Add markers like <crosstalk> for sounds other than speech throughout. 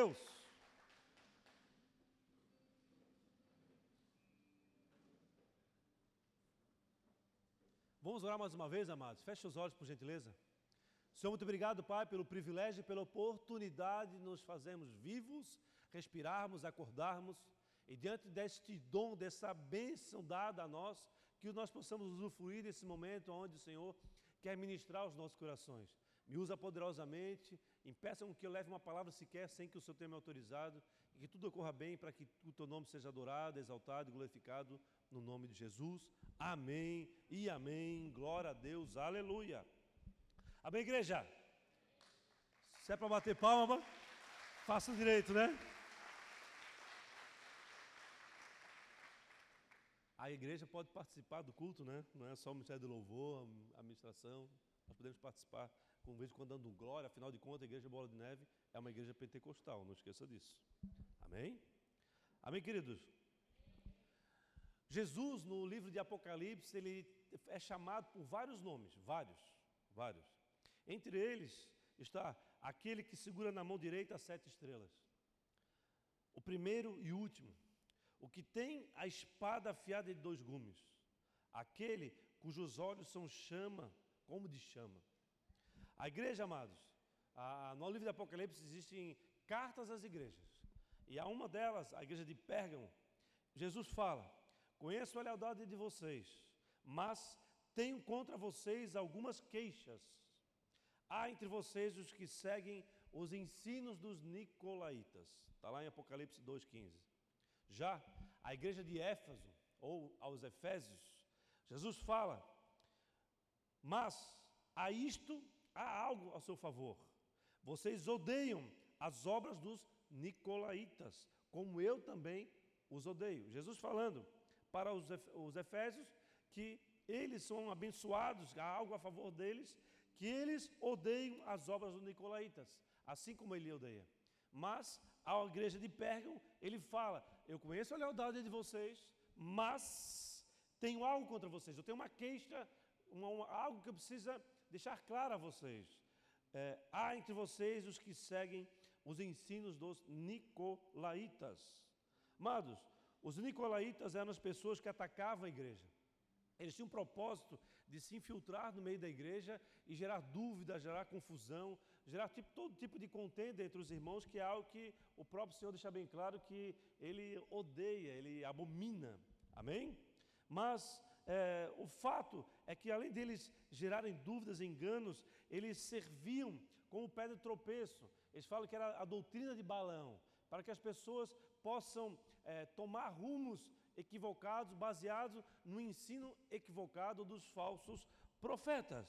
Deus. Vamos orar mais uma vez, amados. Feche os olhos, por gentileza. Senhor, muito obrigado, Pai, pelo privilégio e pela oportunidade de nos fazermos vivos, respirarmos, acordarmos e diante deste dom, dessa bênção dada a nós, que nós possamos usufruir desse momento onde o Senhor quer ministrar os nossos corações. Me usa poderosamente, impeça com que eu leve uma palavra sequer sem que o Senhor tenha me autorizado e que tudo ocorra bem para que o teu nome seja adorado, exaltado e glorificado no nome de Jesus. Amém e amém. Glória a Deus. Aleluia. Amém, igreja? Se é para bater palma, faça direito, né? A igreja pode participar do culto, né? Não é só o Ministério do Louvor, a administração. Nós podemos participar, com vez quando dando glória, afinal de contas, a igreja Bola de Neve é uma igreja pentecostal, não esqueça disso. Amém? Amém, queridos? Jesus, no livro de Apocalipse, ele é chamado por vários nomes, vários, vários. Entre eles está aquele que segura na mão direita as sete estrelas. O primeiro e último o que tem a espada afiada de dois gumes, aquele cujos olhos são chama, como de chama. A igreja, amados, a, no livro de Apocalipse existem cartas às igrejas, e a uma delas, a igreja de Pérgamo, Jesus fala: Conheço a lealdade de vocês, mas tenho contra vocês algumas queixas. Há entre vocês os que seguem os ensinos dos nicolaítas. Está lá em Apocalipse 2,15. Já a igreja de Éfeso, ou aos Efésios, Jesus fala: Mas a isto há algo a seu favor. Vocês odeiam as obras dos nicolaítas, como eu também os odeio. Jesus falando para os Efésios que eles são abençoados, há algo a favor deles, que eles odeiam as obras dos nicolaítas, assim como ele odeia. Mas à igreja de Pérgamo, ele fala: Eu conheço a lealdade de vocês, mas tenho algo contra vocês. Eu tenho uma queixa, uma, uma, algo que eu preciso deixar claro a vocês. É, há entre vocês os que seguem os ensinos dos nicolaítas. Amados, os nicolaítas eram as pessoas que atacavam a igreja. Eles tinham um propósito de se infiltrar no meio da igreja e gerar dúvida, gerar confusão, gerar tipo, todo tipo de contenda entre os irmãos, que é algo que o próprio Senhor deixa bem claro que ele odeia, ele abomina. Amém? Mas é, o fato é que, além deles gerarem dúvidas enganos, eles serviam como pedra de tropeço. Eles falam que era a doutrina de balão, para que as pessoas possam é, tomar rumos equivocados, baseados no ensino equivocado dos falsos profetas.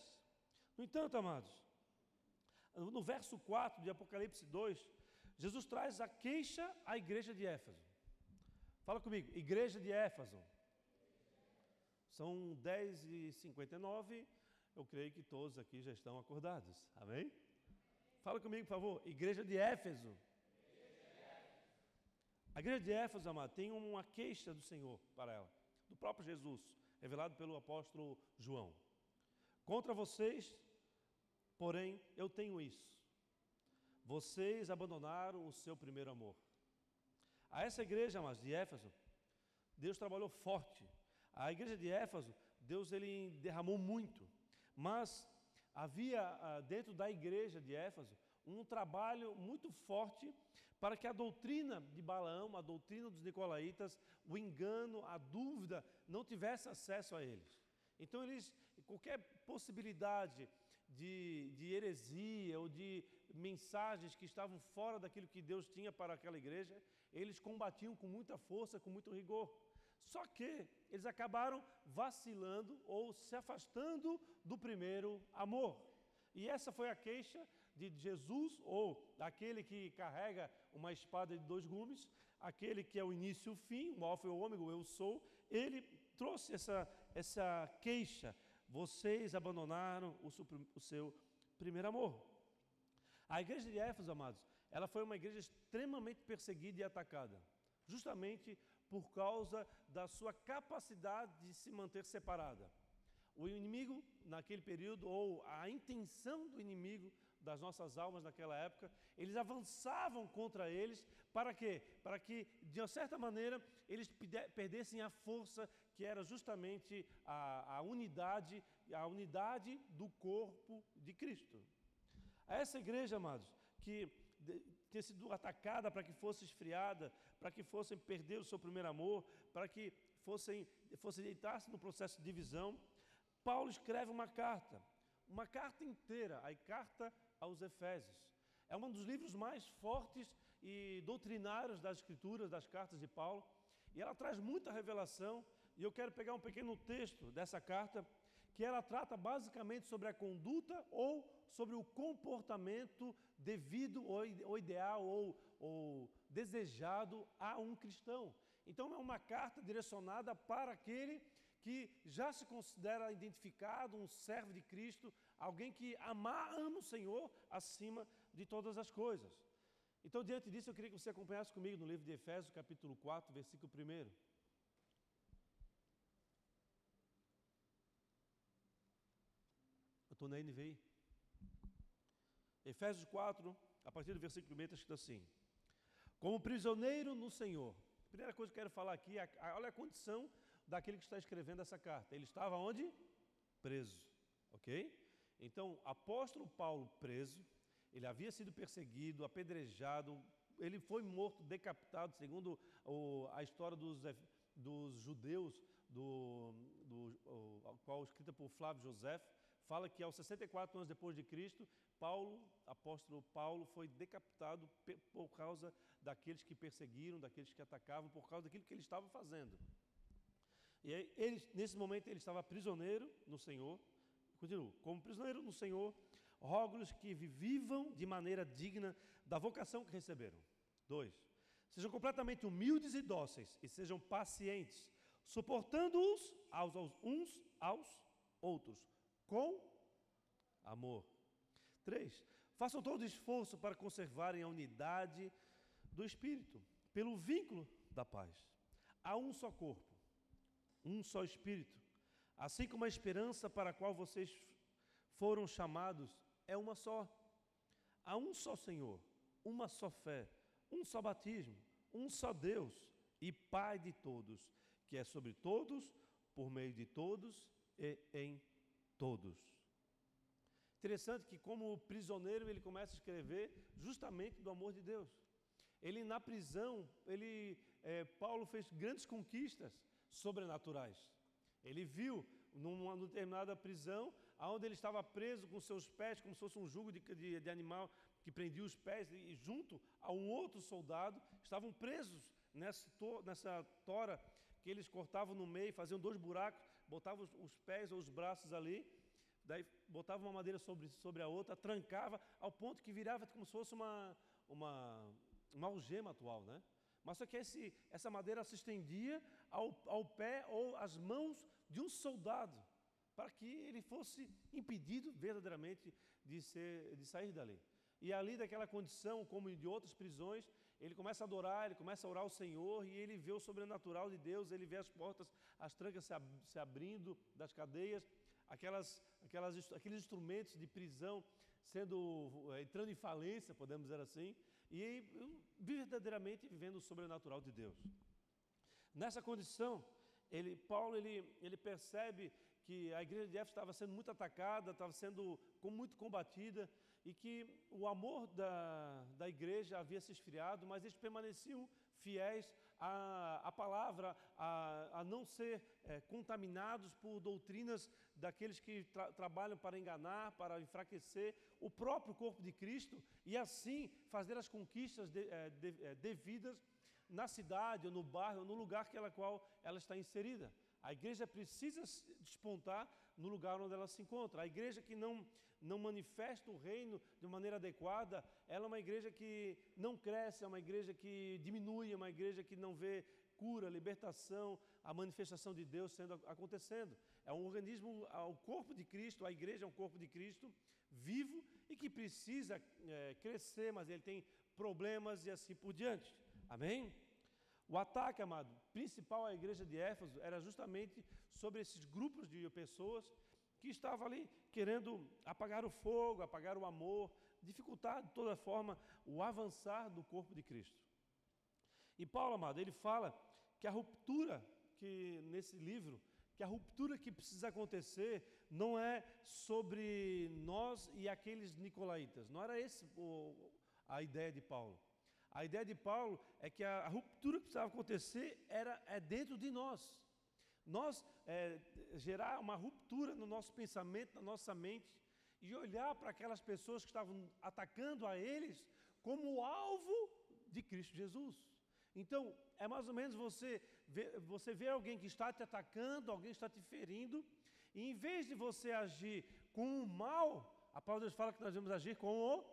No entanto, amados, no verso 4 de Apocalipse 2, Jesus traz a queixa à igreja de Éfeso. Fala comigo, igreja de Éfeso. São 10 e 59 eu creio que todos aqui já estão acordados. Amém? Fala comigo, por favor, igreja de Éfeso. A igreja de Éfeso, amado, tem uma queixa do Senhor para ela, do próprio Jesus, revelado pelo apóstolo João. Contra vocês, porém, eu tenho isso. Vocês abandonaram o seu primeiro amor. A essa igreja, amados, de Éfeso, Deus trabalhou forte. A igreja de Éfeso, Deus ele derramou muito. Mas havia ah, dentro da igreja de Éfeso um trabalho muito forte para que a doutrina de Balaão, a doutrina dos nicolaítas, o engano, a dúvida, não tivesse acesso a eles. Então, eles, qualquer possibilidade de, de heresia ou de mensagens que estavam fora daquilo que Deus tinha para aquela igreja, eles combatiam com muita força, com muito rigor. Só que eles acabaram vacilando ou se afastando do primeiro amor. E essa foi a queixa de Jesus, ou daquele que carrega uma espada de dois gumes, aquele que é o início e o fim, o alfa e o ômega, o eu sou, ele trouxe essa, essa queixa. Vocês abandonaram o, o seu primeiro amor. A igreja de Éfeso, amados, ela foi uma igreja extremamente perseguida e atacada, justamente por causa da sua capacidade de se manter separada. O inimigo, naquele período, ou a intenção do inimigo das nossas almas naquela época, eles avançavam contra eles, para quê? Para que, de uma certa maneira, eles perdessem a força que era justamente a, a unidade, a unidade do corpo de Cristo. Essa igreja, amados, que tinha sido atacada para que fosse esfriada, para que fossem perder o seu primeiro amor, para que fossem, fossem deitar-se no processo de divisão, Paulo escreve uma carta, uma carta inteira, a carta aos Efésios. É um dos livros mais fortes e doutrinários das Escrituras, das cartas de Paulo, e ela traz muita revelação. E eu quero pegar um pequeno texto dessa carta, que ela trata basicamente sobre a conduta ou sobre o comportamento devido ou ideal ou, ou desejado a um cristão. Então é uma carta direcionada para aquele que já se considera identificado, um servo de Cristo, alguém que ama, ama o Senhor acima de todas as coisas. Então, diante disso, eu queria que você acompanhasse comigo no livro de Efésios, capítulo 4, versículo 1. Estou na NVI. Efésios 4, a partir do versículo 1, está escrito assim: Como prisioneiro no Senhor. Primeira coisa que eu quero falar aqui, olha a condição daquele que está escrevendo essa carta. Ele estava onde? Preso. Ok? Então, apóstolo Paulo preso, ele havia sido perseguido, apedrejado, ele foi morto, decapitado, segundo o, a história dos, dos judeus, do, do o, qual escrita por Flávio José, fala que aos 64 anos depois de Cristo, Paulo, apóstolo Paulo, foi decapitado por causa daqueles que perseguiram, daqueles que atacavam, por causa daquilo que ele estava fazendo. E aí, ele, nesse momento ele estava prisioneiro no Senhor. Continuo, como prisioneiro no Senhor, rogo-lhes que vivam de maneira digna da vocação que receberam. Dois, sejam completamente humildes e dóceis e sejam pacientes, suportando-os aos, aos, uns aos outros, com amor. Três, façam todo esforço para conservarem a unidade do Espírito, pelo vínculo da paz. Há um só corpo um só Espírito. Assim como a esperança para a qual vocês foram chamados é uma só. Há um só Senhor, uma só fé, um só batismo, um só Deus e Pai de todos, que é sobre todos, por meio de todos e em todos. Interessante que, como prisioneiro, ele começa a escrever justamente do amor de Deus. Ele, na prisão, ele, é, Paulo fez grandes conquistas sobrenaturais. Ele viu numa determinada prisão, onde ele estava preso com seus pés, como se fosse um jugo de, de, de animal que prendia os pés, e junto a um outro soldado, estavam presos nessa, to, nessa tora que eles cortavam no meio, faziam dois buracos, botavam os, pés ou os braços ali, daí botavam uma madeira sobre, sobre a outra, trancava, ao ponto que virava como se fosse uma, uma, uma algema atual, né? Mas só que esse, essa madeira se estendia ao, ao pé ou às mãos de um soldado, para que ele fosse impedido verdadeiramente de, ser, de sair dali. E ali, daquela condição, como de outras prisões, ele começa a adorar, ele começa a orar ao Senhor e ele vê o sobrenatural de Deus, ele vê as portas, as trancas se, ab se abrindo das cadeias, aquelas, aquelas, aqueles instrumentos de prisão sendo eh, entrando em falência, podemos dizer assim, e verdadeiramente vivendo o sobrenatural de Deus. Nessa condição, ele, Paulo ele, ele percebe que a igreja de Éfeso estava sendo muito atacada, estava sendo muito combatida e que o amor da, da igreja havia se esfriado, mas eles permaneciam fiéis à, à palavra, a, a não ser é, contaminados por doutrinas daqueles que tra trabalham para enganar, para enfraquecer o próprio corpo de Cristo e assim fazer as conquistas de, é, de, é, devidas na cidade, ou no bairro, ou no lugar que ela, qual ela está inserida. A igreja precisa despontar no lugar onde ela se encontra. A igreja que não, não manifesta o reino de maneira adequada, ela é uma igreja que não cresce, é uma igreja que diminui, é uma igreja que não vê cura, libertação, a manifestação de Deus sendo acontecendo. É um organismo, o corpo de Cristo, a igreja é um corpo de Cristo vivo e que precisa é, crescer, mas ele tem problemas e assim por diante. Amém? O ataque, amado, principal à igreja de Éfeso era justamente sobre esses grupos de pessoas que estavam ali querendo apagar o fogo, apagar o amor dificultar de toda forma o avançar do corpo de Cristo. E Paulo, amado, ele fala que a ruptura que nesse livro, que a ruptura que precisa acontecer não é sobre nós e aqueles nicolaítas. Não era esse a ideia de Paulo. A ideia de Paulo é que a, ruptura que precisava acontecer era é dentro de nós. Nós é, gerar uma ruptura no nosso pensamento, na nossa mente, e olhar para aquelas pessoas que estavam atacando a eles como alvo de Cristo Jesus. Então, é mais ou menos você ver, você vê alguém que está te atacando, alguém está te ferindo, e em vez de você agir com o mal, a palavra de Deus fala que nós devemos agir com o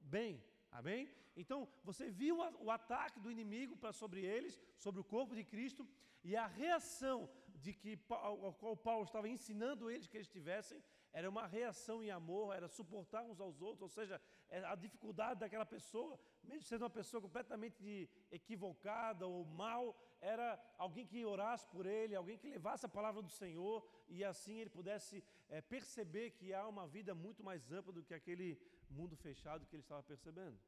bem. Amém? Então, você viu o ataque do inimigo para sobre eles, sobre o corpo de Cristo, e a reação de que ao qual Paulo estava ensinando eles que eles tivessem era uma reação em amor, era suportar uns aos outros, ou seja, a dificuldade daquela pessoa, mesmo sendo uma pessoa completamente equivocada ou mal, era alguém que orasse por ele, alguém que levasse a palavra do Senhor e assim ele pudesse é, perceber que há uma vida muito mais ampla do que aquele mundo fechado que ele estava percebendo.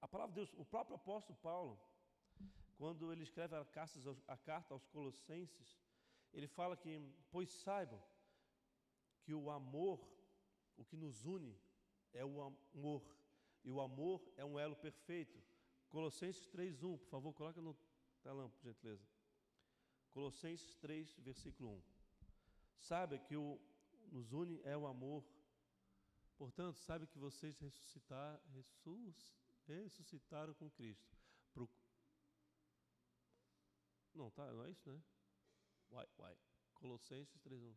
A palavra de Deus, o próprio apóstolo Paulo, quando ele escreve a carta, a carta aos Colossenses, ele fala que, pois saibam que o amor, o que nos une, é o amor, e o amor é um elo perfeito. Colossenses 3:1, por favor, coloca no telão, por gentileza. Colossenses 3, versículo 1. Saiba que o nos une é o amor. Portanto, saiba que vocês ressuscitar, ressuscitaram com Cristo. Pro... Não, tá, não é isso, né? Uai, uai. Colossenses 3:1.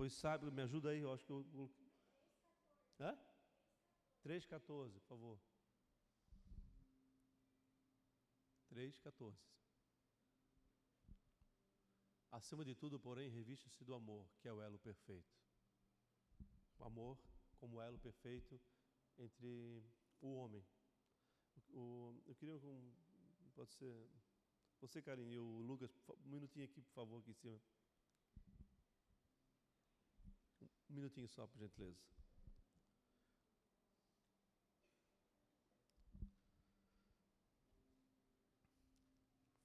Pois sabe, me ajuda aí, eu acho que eu. Hã? 3,14, por favor. 3,14. Acima de tudo, porém, reviste-se do amor, que é o elo perfeito. O amor como elo perfeito entre o homem. O, eu queria um, pode ser você, Karine, o Lucas, um minutinho aqui, por favor, aqui em cima. Um minutinho só, por gentileza.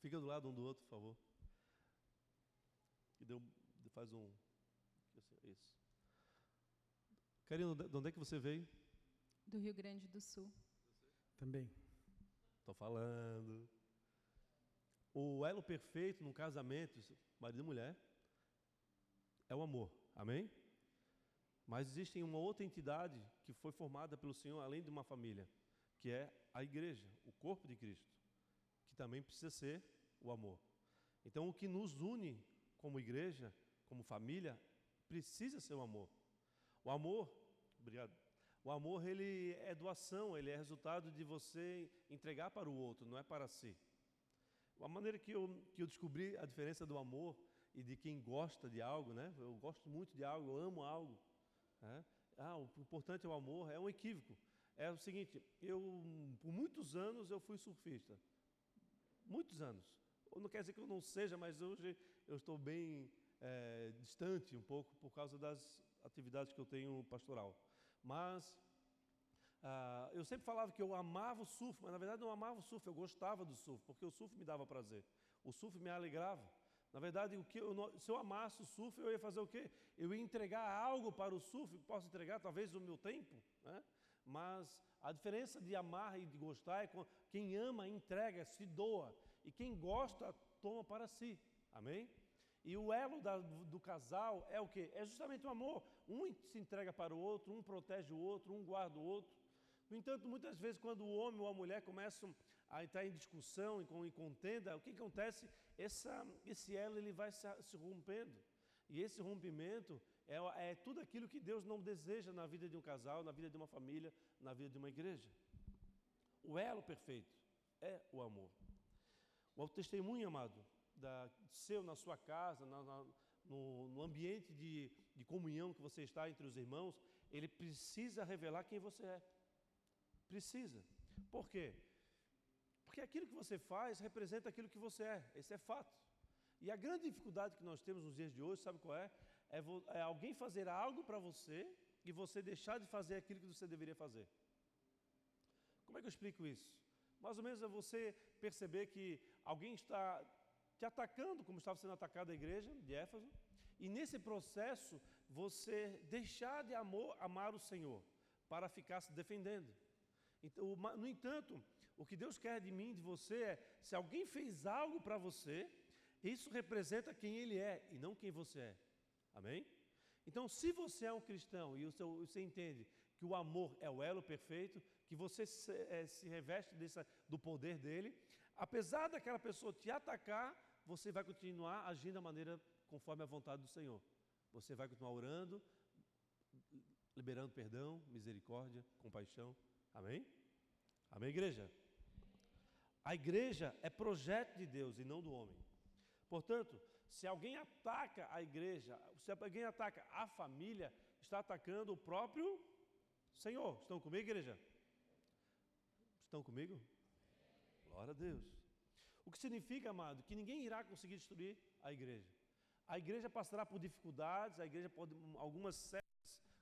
Fica do lado um do outro, por favor. E deu, faz um. Isso. Karina, de onde é que você veio? Do Rio Grande do Sul. Também. Estou falando. O elo perfeito num casamento, marido e mulher, é o amor. Amém? Mas existe uma outra entidade que foi formada pelo Senhor além de uma família, que é a igreja, o corpo de Cristo, que também precisa ser o amor. Então, o que nos une como igreja, como família, precisa ser o amor. O amor, obrigado. O amor ele é doação, ele é resultado de você entregar para o outro, não é para si. A maneira que eu, que eu descobri a diferença do amor e de quem gosta de algo, né? Eu gosto muito de algo, eu amo algo. Né? Ah, o importante é o amor, é um equívoco. É o seguinte, eu por muitos anos eu fui surfista. Muitos anos. Não quer dizer que eu não seja, mas hoje eu estou bem é, distante um pouco por causa das atividades que eu tenho pastoral. Mas ah, eu sempre falava que eu amava o surf, mas na verdade não amava o surf, eu gostava do surf, porque o surf me dava prazer. O surf me alegrava. Na verdade, o que eu, se eu amasse o surf, eu ia fazer o quê? Eu ia entregar algo para o surf, posso entregar talvez o meu tempo, né? mas a diferença de amar e de gostar é quem ama, entrega, se doa, e quem gosta, toma para si. Amém? E o elo da, do casal é o quê? É justamente o amor. Um se entrega para o outro, um protege o outro, um guarda o outro. No entanto, muitas vezes, quando o homem ou a mulher começam a entrar em discussão em contenda, o que, que acontece? Essa, esse elo ele vai se, se rompendo. E esse rompimento é, é tudo aquilo que Deus não deseja na vida de um casal, na vida de uma família, na vida de uma igreja. O elo perfeito é o amor. O testemunho, amado, da, seu na sua casa, na, na, no, no, ambiente de, de comunhão que você está entre os irmãos, ele precisa revelar quem você é. Precisa. Por quê? Porque aquilo que você faz representa aquilo que você é. Esse é fato. E a grande dificuldade que nós temos nos dias de hoje, sabe qual é? É, é alguém fazer algo para você e você deixar de fazer aquilo que você deveria fazer. Como é que eu explico isso? Mais ou menos é você perceber que alguém está te atacando, como estava sendo atacada a igreja de Éfeso, e nesse processo você deixar de amor, amar o Senhor para ficar se defendendo. Então, no entanto, o que Deus quer de mim, de você, é se alguém fez algo para você, isso representa quem ele é e não quem você é. Amém? Então, se você é um cristão e você entende que o amor é o elo perfeito, que você se, é, se reveste do poder dele, apesar daquela pessoa te atacar, você vai continuar agindo da maneira conforme a vontade do Senhor. Você vai continuar orando, liberando perdão, misericórdia, compaixão. Amém? Amém, igreja? A igreja é projeto de Deus e não do homem. Portanto, se alguém ataca a igreja, se alguém ataca a família, está atacando o próprio Senhor. Estão comigo, igreja? Estão comigo? Glória a Deus. O que significa, amado, que ninguém irá conseguir destruir a igreja. A igreja passará por dificuldades, a igreja pode, algumas séries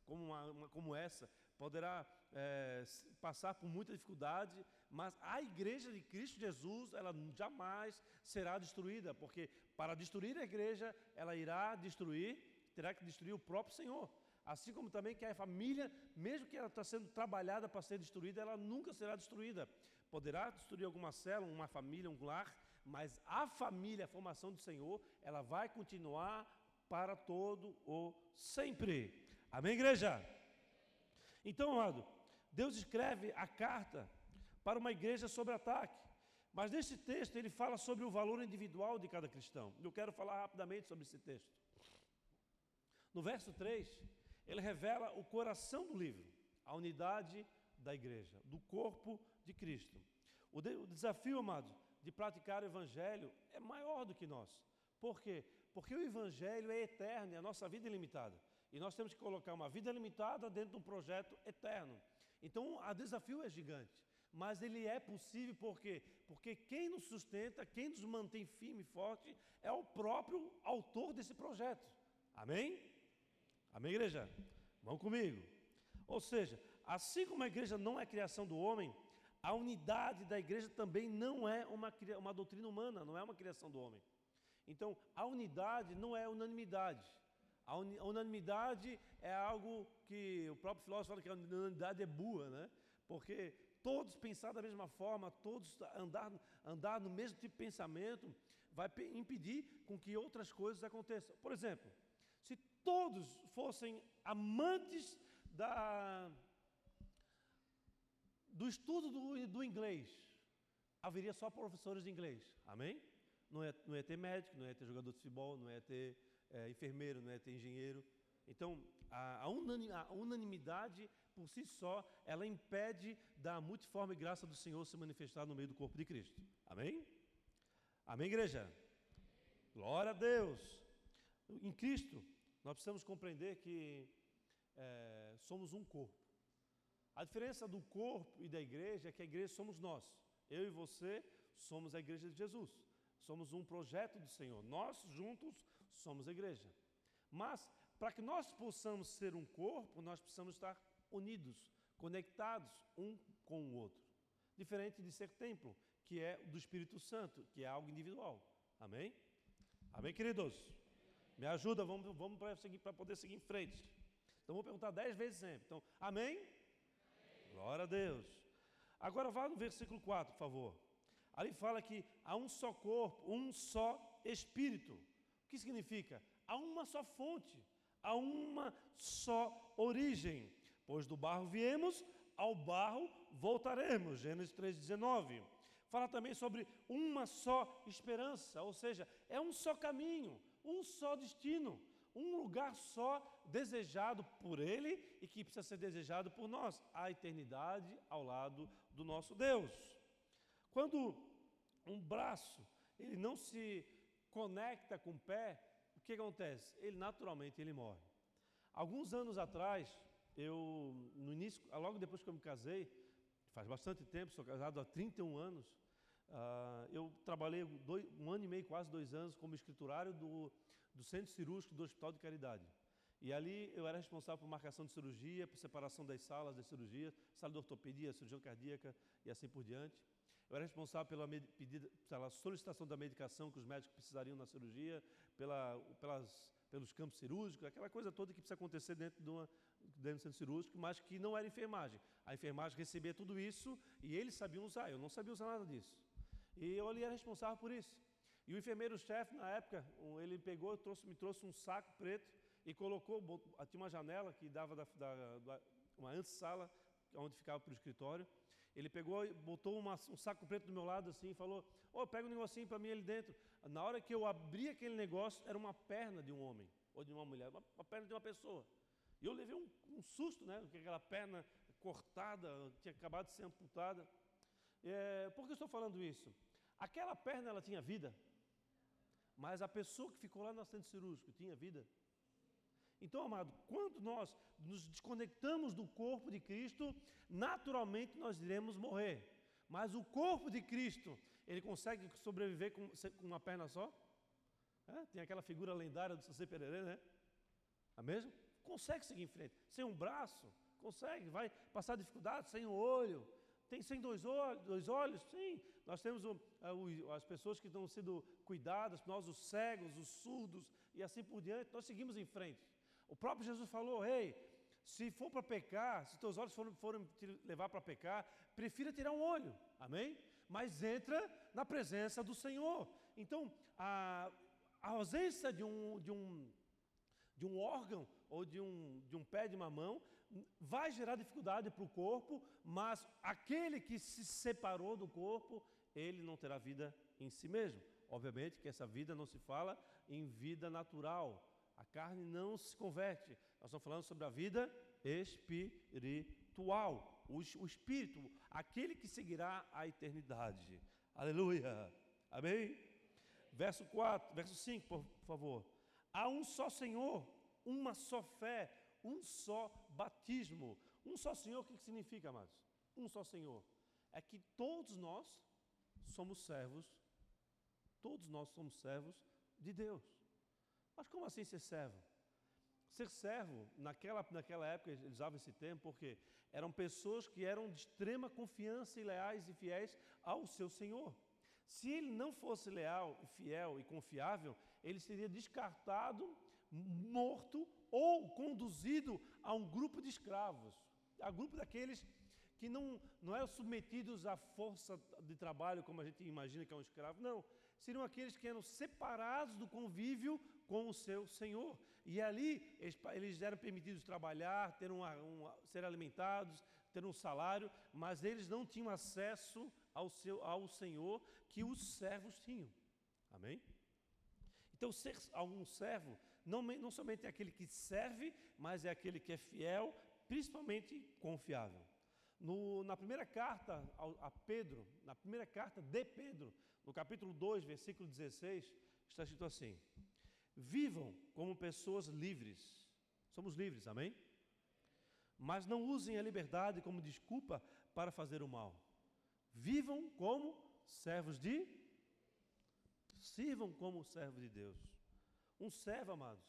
como, uma, como essa, poderá é, passar por muita dificuldade, mas a igreja de Cristo Jesus, ela jamais será destruída, porque para destruir a igreja, ela irá destruir, terá que destruir o próprio Senhor. Assim como também que a família, mesmo que ela está sendo trabalhada para ser destruída, ela nunca será destruída. Poderá destruir alguma célula, uma família, um lar, mas a família, a formação do Senhor, ela vai continuar para todo o sempre. Amém, igreja? Então, amado, Deus escreve a carta para uma igreja sobre ataque. Mas nesse texto ele fala sobre o valor individual de cada cristão. Eu quero falar rapidamente sobre esse texto. No verso 3, ele revela o coração do livro, a unidade da igreja, do corpo de Cristo. O, de, o desafio, amado, de praticar o Evangelho é maior do que nós. Por quê? Porque o Evangelho é eterno e a nossa vida é limitada. E nós temos que colocar uma vida limitada dentro de um projeto eterno. Então, o desafio é gigante. Mas ele é possível por quê? Porque quem nos sustenta, quem nos mantém firme e forte, é o próprio autor desse projeto. Amém? Amém, igreja? Vão comigo. Ou seja, assim como a igreja não é criação do homem, a unidade da igreja também não é uma, uma doutrina humana, não é uma criação do homem. Então, a unidade não é unanimidade. A unanimidade é algo que o próprio filósofo fala que a unanimidade é boa, né? Porque todos pensar da mesma forma, todos andar, andar no mesmo tipo de pensamento, vai impedir com que outras coisas aconteçam. Por exemplo, se todos fossem amantes da, do estudo do, do inglês, haveria só professores de inglês. Amém? Não ia, não ia ter médico, não ia ter jogador de futebol, não ia ter é, enfermeiro, não ia ter engenheiro. Então, a, a unanimidade por si só, ela impede da multiforme graça do Senhor se manifestar no meio do corpo de Cristo. Amém? Amém, igreja? Glória a Deus. Em Cristo, nós precisamos compreender que é, somos um corpo. A diferença do corpo e da igreja é que a igreja somos nós. Eu e você somos a igreja de Jesus. Somos um projeto do Senhor. Nós juntos somos a igreja. Mas, para que nós possamos ser um corpo, nós precisamos estar unidos, conectados um com o outro. Diferente de ser templo, que é do Espírito Santo, que é algo individual. Amém? Amém, queridos? Me ajuda, vamos, vamos para poder seguir em frente. Então vou perguntar dez vezes sempre. Então, amém? Glória a Deus. Agora vá no versículo 4, por favor. Ali fala que há um só corpo, um só espírito. O que significa? Há uma só fonte, há uma só origem. Pois do barro viemos, ao barro voltaremos. Gênesis 3,19. Fala também sobre uma só esperança, ou seja, é um só caminho, um só destino, um lugar só desejado por Ele e que precisa ser desejado por nós, a eternidade ao lado do nosso Deus. Quando um braço ele não se conecta com o pé, o que acontece? Ele naturalmente ele morre. Alguns anos atrás, eu, no início, logo depois que eu me casei, faz bastante tempo, sou casado há 31 anos, Uh, eu trabalhei dois, um ano e meio, quase dois anos, como escriturário do, do Centro Cirúrgico do Hospital de Caridade. E ali eu era responsável por marcação de cirurgia, por separação das salas das cirurgias, sala de ortopedia, cirurgia cardíaca e assim por diante. Eu era responsável pela, pedida, pela solicitação da medicação que os médicos precisariam na cirurgia, pela, pelas, pelos campos cirúrgicos, aquela coisa toda que precisa acontecer dentro, de uma, dentro do centro cirúrgico, mas que não era enfermagem. A enfermagem recebia tudo isso e eles sabiam usar, eu não sabia usar nada disso. E eu ali era responsável por isso. E o enfermeiro-chefe, na época, ele pegou, trouxe, me trouxe um saco preto e colocou, tinha uma janela que dava da, da, da uma antessala, onde ficava para o escritório. Ele pegou botou uma, um saco preto do meu lado assim e falou: Ô, oh, pega um negocinho para mim ali dentro. Na hora que eu abri aquele negócio, era uma perna de um homem ou de uma mulher, uma, uma perna de uma pessoa. E eu levei um, um susto, né? Porque aquela perna cortada, tinha acabado de ser amputada. É, por que eu estou falando isso? Aquela perna ela tinha vida, mas a pessoa que ficou lá no assistente cirúrgico tinha vida. Então, amado, quando nós nos desconectamos do corpo de Cristo, naturalmente nós iremos morrer. Mas o corpo de Cristo, ele consegue sobreviver com, com uma perna só? É? Tem aquela figura lendária do Saci Pererê, né? É mesmo? Consegue seguir em frente. Sem um braço, consegue. Vai passar dificuldade sem um olho. Tem sem dois olhos, dois olhos? Sim. Nós temos o, o, as pessoas que estão sendo cuidadas, nós os cegos, os surdos e assim por diante. Nós seguimos em frente. O próprio Jesus falou: Ei, se for para pecar, se teus olhos forem, forem te levar para pecar, prefira tirar um olho, amém? Mas entra na presença do Senhor. Então, a, a ausência de um, de, um, de um órgão ou de um, de um pé de mamão vai gerar dificuldade para o corpo, mas aquele que se separou do corpo, ele não terá vida em si mesmo. Obviamente que essa vida não se fala em vida natural, a carne não se converte. Nós estamos falando sobre a vida espiritual. O, o espírito, aquele que seguirá a eternidade. Aleluia. Amém? Verso 4, verso 5, por favor. Há um só Senhor, uma só fé, um só batismo. Um só Senhor, o que significa, amados? Um só Senhor. É que todos nós somos servos, todos nós somos servos de Deus. Mas como assim ser servo? Ser servo, naquela, naquela época, eles usavam esse termo porque eram pessoas que eram de extrema confiança e leais e fiéis ao seu Senhor. Se ele não fosse leal, fiel e confiável, ele seria descartado, morto ou conduzido a um grupo de escravos, a grupo daqueles que não, não eram submetidos à força de trabalho como a gente imagina que é um escravo, não. Seriam aqueles que eram separados do convívio com o seu Senhor. E ali eles, eles eram permitidos trabalhar, ter uma, uma, ser alimentados, ter um salário, mas eles não tinham acesso ao, seu, ao Senhor que os servos tinham. Amém? Então, ser algum servo não, não somente é aquele que serve, mas é aquele que é fiel, principalmente confiável. No, na primeira carta a Pedro, na primeira carta de Pedro, no capítulo 2, versículo 16, está escrito assim: Vivam como pessoas livres. Somos livres, amém? Mas não usem a liberdade como desculpa para fazer o mal. Vivam como servos de. Sirvam como servos de Deus. Um servo, amados,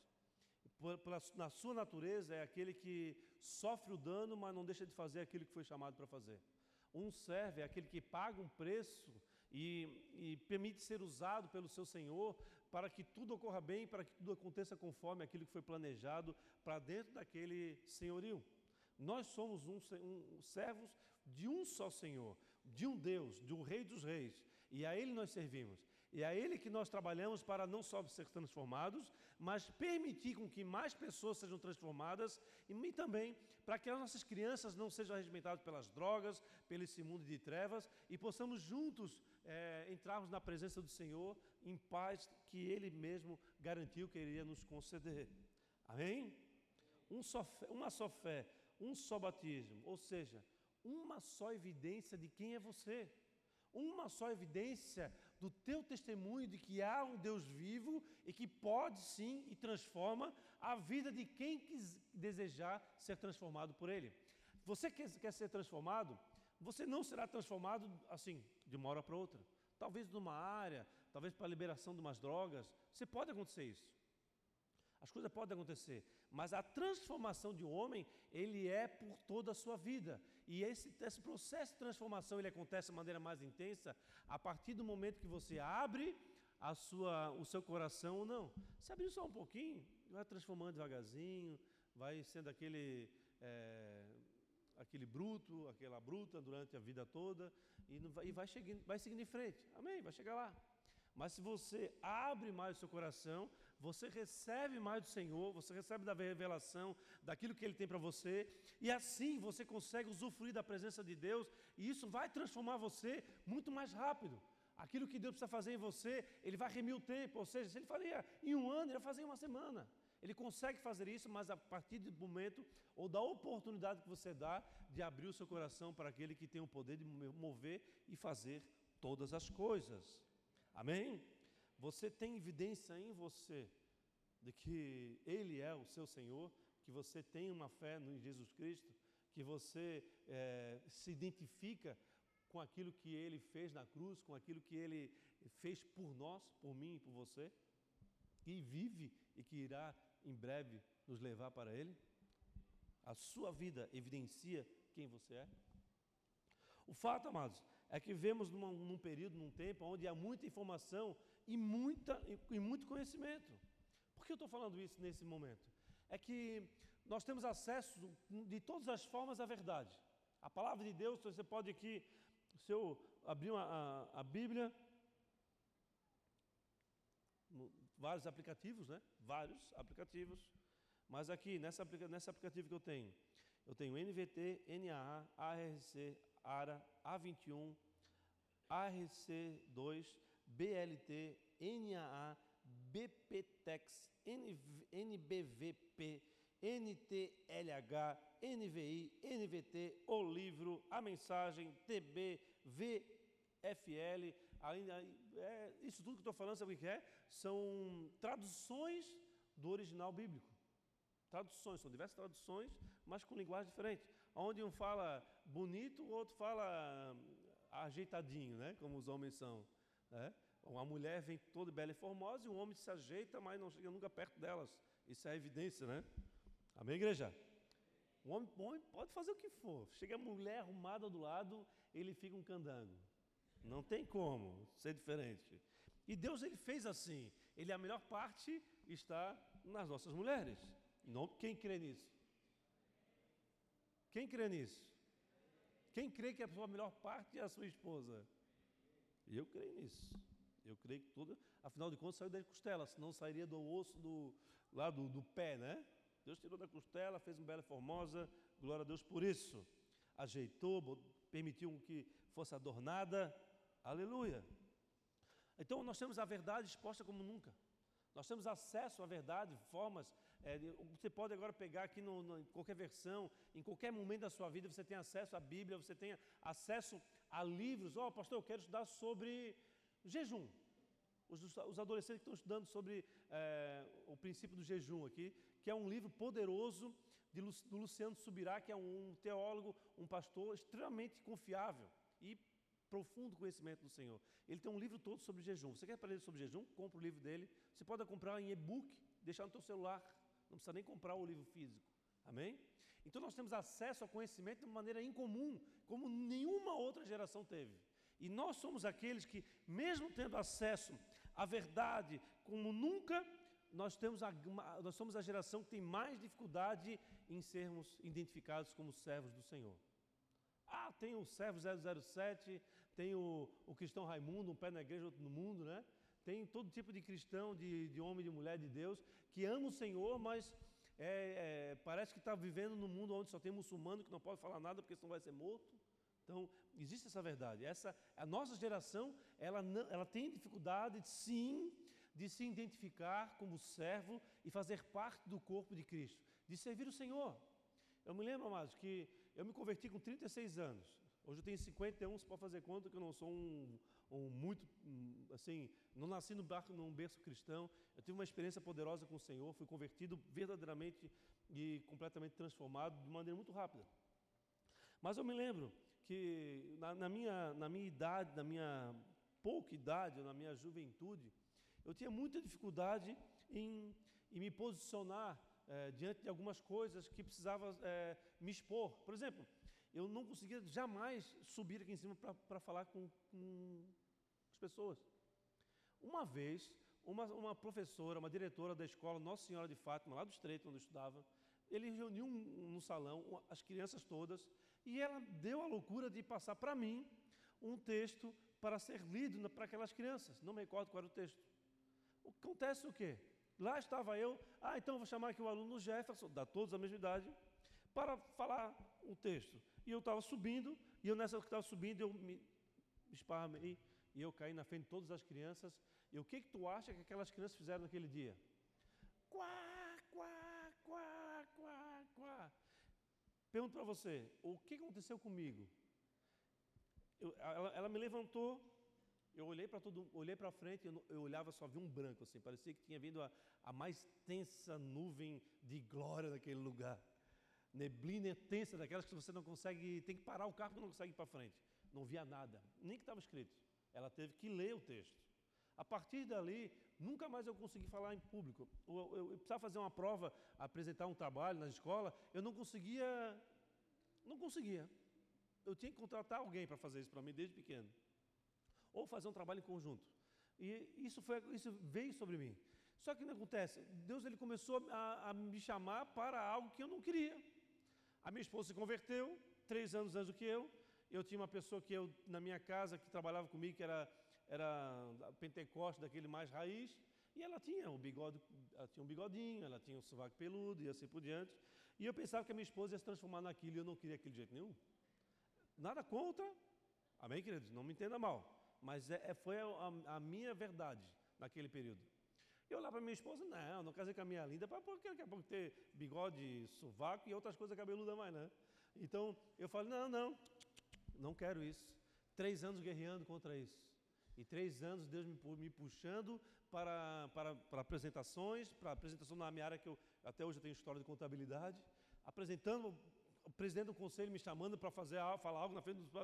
na sua natureza, é aquele que sofre o dano, mas não deixa de fazer aquilo que foi chamado para fazer. Um servo é aquele que paga um preço e, e, permite ser usado pelo seu Senhor para que tudo ocorra bem, para que tudo aconteça conforme aquilo que foi planejado para dentro daquele senhorio. Nós somos um, um, servos de um só Senhor, de um Deus, de um Rei dos Reis, e a Ele nós servimos. E é a Ele que nós trabalhamos para não só ser transformados, mas permitir com que mais pessoas sejam transformadas e também para que as nossas crianças não sejam arregimentadas pelas drogas, pelo esse mundo de trevas e possamos juntos é, entrarmos na presença do Senhor em paz que Ele mesmo garantiu que iria nos conceder. Amém? Um só fé, uma só fé, um só batismo, ou seja, uma só evidência de quem é você uma só evidência do teu testemunho de que há um Deus vivo e que pode sim e transforma a vida de quem desejar ser transformado por Ele. Você quer ser transformado? Você não será transformado assim, de uma hora para outra. talvez numa área, talvez para a liberação de umas drogas. Você pode acontecer isso. As coisas podem acontecer, mas a transformação de um homem, ele é por toda a sua vida. E esse, esse processo de transformação, ele acontece de maneira mais intensa a partir do momento que você abre a sua, o seu coração ou não. Se abrir só um pouquinho, vai transformando devagarzinho, vai sendo aquele, é, aquele bruto, aquela bruta durante a vida toda e, vai, e vai, chegando, vai seguindo em frente. Amém? Vai chegar lá. Mas se você abre mais o seu coração, você recebe mais do Senhor, você recebe da revelação, daquilo que Ele tem para você, e assim você consegue usufruir da presença de Deus, e isso vai transformar você muito mais rápido. Aquilo que Deus precisa fazer em você, Ele vai remir o tempo, ou seja, se Ele faria em um ano, Ele vai fazer em uma semana. Ele consegue fazer isso, mas a partir do momento ou da oportunidade que você dá de abrir o seu coração para aquele que tem o poder de mover e fazer todas as coisas. Amém? Você tem evidência em você de que Ele é o seu Senhor, que você tem uma fé em Jesus Cristo, que você é, se identifica com aquilo que Ele fez na cruz, com aquilo que Ele fez por nós, por mim e por você, e vive e que irá em breve nos levar para Ele? A sua vida evidencia quem você é? O fato, amados, é que vivemos num período, num tempo, onde há muita informação e, muita, e, muito conhecimento. Por que eu estou falando isso nesse momento? É que nós temos acesso de todas as formas à verdade. A palavra de Deus, você pode aqui, se eu abrir uma, a, a Bíblia, vários aplicativos, né? Vários aplicativos. Mas aqui, nessa, nesse aplicativo que eu tenho, eu tenho NVT, NAA, ARC, ARA, A21, ARC2, BLT, NAA, BPTEX, NBVP, NTLH, NVI, NVT, o livro, a mensagem, TB, VFL, é, isso tudo que estou falando, sabe o que é? São traduções do original bíblico. Traduções, são diversas traduções, mas com linguagem diferente. Onde um fala bonito, o outro fala ajeitadinho, né? como os homens são. Né? Uma mulher vem toda bela e formosa e o homem se ajeita, mas não chega nunca perto delas. Isso é evidência, né? Amém, igreja? O homem, homem pode fazer o que for. Chega a mulher arrumada do lado, ele fica um candango. Não tem como ser diferente. E Deus ele fez assim. Ele a melhor parte está nas nossas mulheres. Não, quem crê nisso? Quem crê nisso? Quem crê que a sua melhor parte é a sua esposa? Eu creio nisso. Eu creio que tudo, afinal de contas, saiu da costela, senão sairia do osso do, lá do, do pé, né? Deus tirou da costela, fez uma bela formosa, glória a Deus por isso. Ajeitou, permitiu que fosse adornada, aleluia. Então nós temos a verdade exposta como nunca. Nós temos acesso à verdade, formas. É, você pode agora pegar aqui no, no, em qualquer versão, em qualquer momento da sua vida, você tem acesso à Bíblia, você tem acesso a livros. Ó, oh, pastor, eu quero estudar sobre Jejum. Os, os adolescentes que estão estudando sobre é, o princípio do jejum aqui, que é um livro poderoso de, do Luciano Subirá, que é um teólogo, um pastor extremamente confiável e profundo conhecimento do Senhor. Ele tem um livro todo sobre jejum. Você quer aprender sobre jejum? Compre o livro dele. Você pode comprar em e-book, deixar no seu celular. Não precisa nem comprar o livro físico. Amém? Então nós temos acesso ao conhecimento de uma maneira incomum, como nenhuma outra geração teve. E nós somos aqueles que, mesmo tendo acesso à verdade como nunca, nós, temos a, nós somos a geração que tem mais dificuldade em sermos identificados como servos do Senhor. Ah, tem o servo 007, tem o, o cristão Raimundo, um pé na igreja, outro no mundo, né? Tem todo tipo de cristão, de, de homem, de mulher, de Deus, que ama o Senhor, mas é, é, parece que está vivendo num mundo onde só tem muçulmano que não pode falar nada porque senão vai ser morto. Então, existe essa verdade. Essa, a nossa geração, ela, não, ela tem dificuldade, sim, de se identificar como servo e fazer parte do corpo de Cristo, de servir o Senhor. Eu me lembro, amados, que eu me converti com 36 anos. Hoje eu tenho 51, você pode fazer conta que eu não sou um, um muito, um, assim, não nasci no barco, num berço cristão. Eu tive uma experiência poderosa com o Senhor, fui convertido verdadeiramente e completamente transformado de maneira muito rápida. Mas eu me lembro que na, na, minha, na minha idade, na minha pouca idade, na minha juventude, eu tinha muita dificuldade em, em me posicionar é, diante de algumas coisas que precisava é, me expor. Por exemplo, eu não conseguia jamais subir aqui em cima para falar com, com pessoas. Uma vez, uma, uma professora, uma diretora da escola Nossa Senhora de Fátima, lá do Estreito, onde eu estudava, ele reuniu um, no salão as crianças todas e ela deu a loucura de passar para mim um texto para ser lido para aquelas crianças. Não me recordo qual era o texto. Acontece o quê? Lá estava eu, ah, então vou chamar aqui o aluno Jefferson, da todos a mesma idade, para falar um texto. E eu estava subindo, e eu nessa que estava subindo, eu me esparramei, e eu caí na frente de todas as crianças. E o que, que tu acha que aquelas crianças fizeram naquele dia? Quá, quá, quá, quá, quá. Pergunto para você, o que aconteceu comigo? Eu, ela, ela me levantou, eu olhei para tudo, olhei para frente, eu, eu, olhava só vi um branco assim, parecia que tinha vindo a, a mais tensa nuvem de glória naquele lugar. Neblina tensa daquelas que você não consegue, tem que parar o carro porque não consegue ir para frente. Não via nada, nem que estava escrito. Ela teve que ler o texto. A partir dali, nunca mais eu consegui falar em público. Eu, eu, eu precisava fazer uma prova, apresentar um trabalho na escola, eu não conseguia, não conseguia. Eu tinha que contratar alguém para fazer isso para mim desde pequeno ou fazer um trabalho em conjunto. E isso, foi, isso veio sobre mim. Só que não acontece, Deus ele começou a, a, me chamar para algo que eu não queria. A minha esposa se converteu, três anos antes do que eu. Eu tinha uma pessoa que eu, na minha casa, que trabalhava comigo, que era, era Pentecoste, daquele mais raiz, e ela tinha um bigode, ela tinha um bigodinho, ela tinha um sovaco peludo e assim por diante. E eu pensava que a minha esposa ia se transformar naquilo e eu não queria aquilo de jeito nenhum. Nada contra, amém, queridos? Não me entenda mal mas é, é, foi a, a, minha verdade naquele período. Eu lá para minha esposa, não, não casei com a minha linda, porque daqui a pouco ter bigode, sovaco e outras coisas cabeludas mais, né? Então eu falei, não, não, não quero isso. Três anos guerreando contra isso. E três anos Deus me, me puxando para, para, para apresentações, para apresentação na minha área que eu até hoje eu tenho história de contabilidade, apresentando o presidente do conselho me chamando para fazer falar algo na frente dos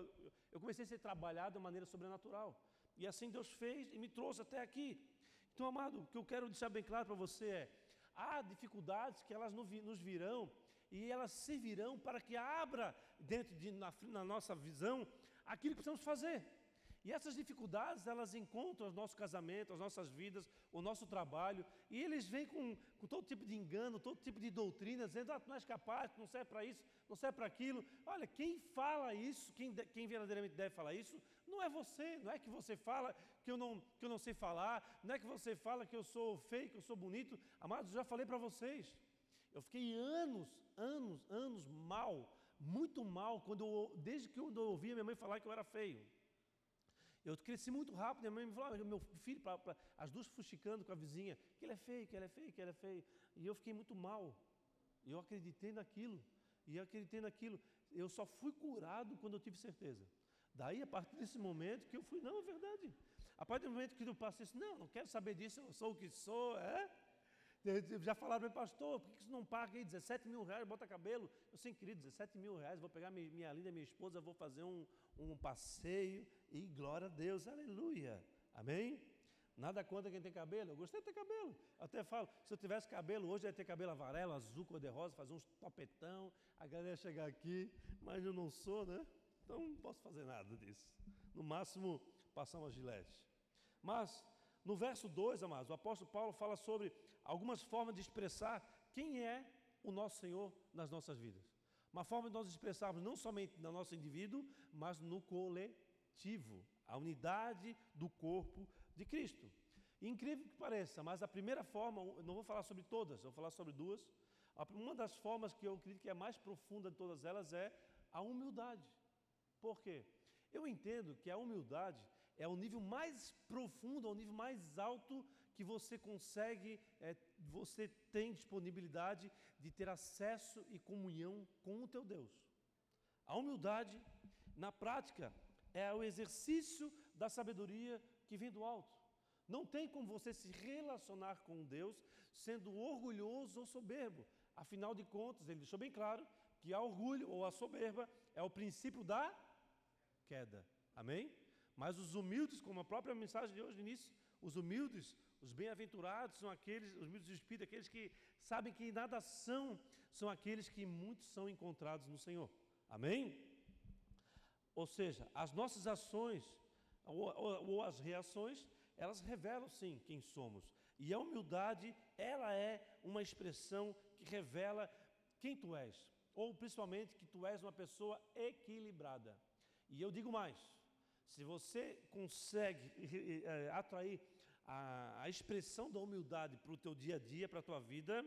eu comecei a ser trabalhado de maneira sobrenatural. E assim Deus fez e me trouxe até aqui. Então, amado, o que eu quero deixar bem claro para você é: há dificuldades que elas nos virão e elas servirão para que abra dentro de na, na nossa visão aquilo que precisamos fazer. E essas dificuldades, elas encontram o nosso casamento, as nossas vidas, o nosso trabalho, e eles vêm com, com todo tipo de engano, todo tipo de doutrina, dizendo, ah, tu não és capaz, tu não serve para isso, não serve para aquilo. Olha, quem fala isso, quem, quem verdadeiramente deve falar isso, não é você, não é que você fala que eu, não, que eu não sei falar, não é que você fala que eu sou feio, que eu sou bonito. Amados, eu já falei para vocês, eu fiquei anos, anos, anos mal, muito mal, quando eu, desde que eu ouvia minha mãe falar que eu era feio. Eu cresci muito rápido, minha mãe me falou, ah, meu filho, pra, pra, as duas fuxicando com a vizinha, que ele é feio, que ele é feio, que ele é feio. E eu fiquei muito mal. Eu acreditei naquilo. E eu acreditei naquilo. Eu só fui curado quando eu tive certeza. Daí, a partir desse momento, que eu fui, não, é verdade. A partir do momento que eu passei não, não quero saber disso, eu sou o que sou, é? Já falaram para mim, pastor, por que você não paga aí 17 mil reais, bota cabelo? Eu sei, querido, 17 mil reais, vou pegar minha, minha linda, minha esposa, vou fazer um, um passeio e glória a Deus, aleluia. Amém? Nada contra quem tem cabelo. Eu gostei de ter cabelo. Eu até falo, se eu tivesse cabelo hoje, eu ia ter cabelo amarelo, azul, cor-de-rosa, fazer uns topetão, a galera chegar aqui, mas eu não sou, né? Então não posso fazer nada disso. No máximo, passar uma gilete. Mas, no verso 2, amados, o apóstolo Paulo fala sobre algumas formas de expressar quem é o nosso Senhor nas nossas vidas. Uma forma de nós expressarmos não somente no nosso indivíduo, mas no coletivo, a unidade do corpo de Cristo. incrível que pareça, mas a primeira forma, não vou falar sobre todas, vou falar sobre duas. Uma das formas que eu acredito que é mais profunda de todas elas é a humildade. Por quê? Eu entendo que a humildade é o nível mais profundo, é o nível mais alto que você consegue, é, você tem disponibilidade de ter acesso e comunhão com o teu Deus. A humildade, na prática, é o exercício da sabedoria que vem do alto. Não tem como você se relacionar com Deus sendo orgulhoso ou soberbo. Afinal de contas, ele deixou bem claro que a orgulho ou a soberba é o princípio da queda. Amém? Mas os humildes, como a própria mensagem de hoje no início, os humildes, os bem-aventurados são aqueles, os humildes de espírito, aqueles que sabem que nada são, são aqueles que muitos são encontrados no Senhor. Amém? Ou seja, as nossas ações ou, ou, ou as reações, elas revelam sim quem somos. E a humildade, ela é uma expressão que revela quem tu és, ou principalmente que tu és uma pessoa equilibrada. E eu digo mais: se você consegue é, atrair a, a, expressão da humildade para o teu dia a dia, para a tua vida,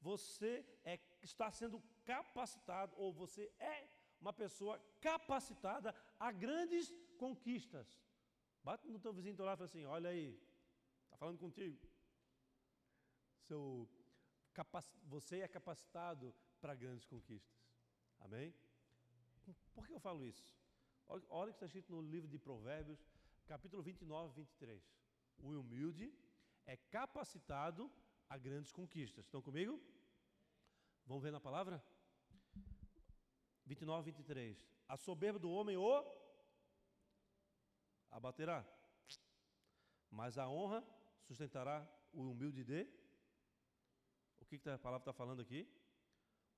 você é, está sendo capacitado, ou você é uma pessoa capacitada a grandes conquistas. Bate no teu vizinho do lado e fala assim: olha aí, está falando contigo. Seu, você é capacitado para grandes conquistas. Amém? Por que eu falo isso? Olha, olha o que está escrito no livro de Provérbios, capítulo 29, 23. O humilde é capacitado a grandes conquistas. Estão comigo? Vamos ver na palavra? 29, 23. A soberba do homem o abaterá, mas a honra sustentará o humilde de. O que, que a palavra está falando aqui?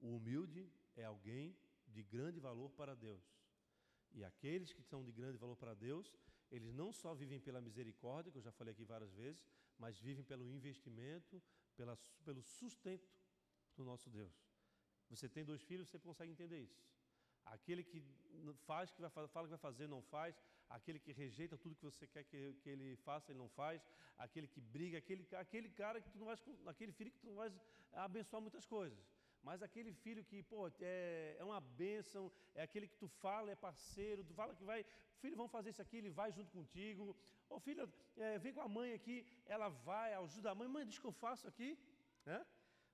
O humilde é alguém de grande valor para Deus. E aqueles que são de grande valor para Deus, eles não só vivem pela misericórdia, que eu já falei aqui várias vezes, mas vivem pelo investimento, pela, pelo sustento do nosso Deus. Você tem dois filhos, você consegue entender isso. Aquele que faz, que vai, fala que vai fazer, não faz. Aquele que rejeita tudo que você quer que, que ele faça, ele não faz. Aquele que briga, aquele, aquele cara que tu não vais, aquele filho que tu não vais abençoar muitas coisas. Mas aquele filho que, pô, é, é uma bênção, é aquele que tu fala, é parceiro, tu fala que vai, filho, vamos fazer isso aqui, ele vai junto contigo. Ô filha, é, vem com a mãe aqui, ela vai, ajuda a mãe, mãe, deixa que eu faço aqui.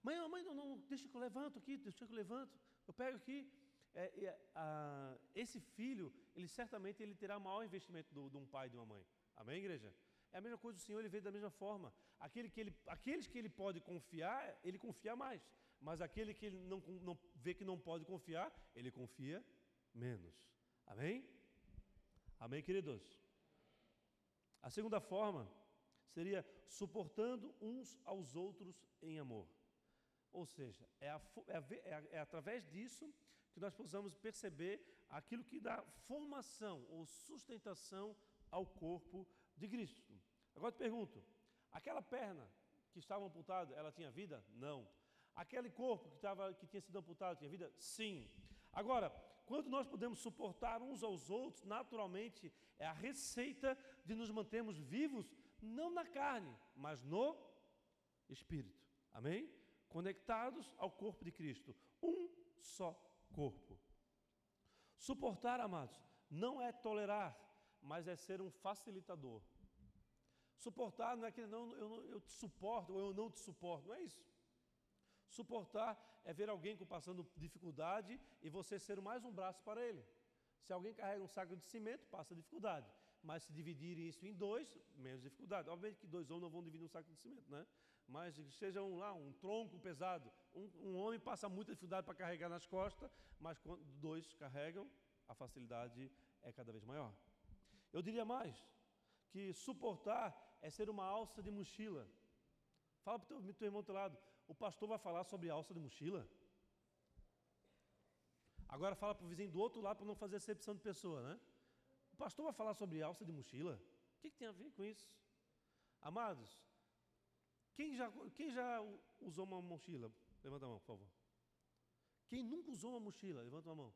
Mãe, mãe, não, não, deixa que eu levanto aqui, deixa que eu levanto, eu pego aqui. É, é, a, esse filho, ele certamente ele terá maior investimento de um pai e de uma mãe. Amém, igreja? É a mesma coisa, o Senhor ele vê da mesma forma. Aquele que ele, aqueles que ele pode confiar, ele confia mais. Mas aquele que não, não vê que não pode confiar, ele confia menos. Amém? Amém, queridos? A segunda forma seria suportando uns aos outros em amor. Ou seja, é, a, é, a, é, é através disso que nós possamos perceber aquilo que dá formação ou sustentação ao corpo de Cristo. Agora te pergunto: aquela perna que estava amputada, ela tinha vida? Não. Aquele corpo que, estava, que tinha sido amputado tinha vida? Sim. Agora, quando nós podemos suportar uns aos outros, naturalmente é a receita de nos mantermos vivos, não na carne, mas no espírito. Amém? Conectados ao corpo de Cristo. Um só corpo. Suportar, amados, não é tolerar, mas é ser um facilitador. Suportar não é que não, eu, eu te suporto ou eu não te suporto, não é isso. Suportar é ver alguém passando dificuldade e você ser mais um braço para ele. Se alguém carrega um saco de cimento, passa dificuldade. Mas se dividirem isso em dois, menos dificuldade. Obviamente que dois homens não vão dividir um saco de cimento, né? Mas seja um lá, um tronco pesado. Um, um homem passa muita dificuldade para carregar nas costas, mas quando dois carregam, a facilidade é cada vez maior. Eu diria mais, que suportar é ser uma alça de mochila. Fala para o teu, teu irmão do teu lado, o pastor vai falar sobre alça de mochila? Agora fala para o vizinho do outro lado para não fazer acepção de pessoa, né? O pastor vai falar sobre alça de mochila? O que, que tem a ver com isso? Amados, quem já, quem já usou uma mochila? Levanta a mão, por favor. Quem nunca usou uma mochila? Levanta a mão.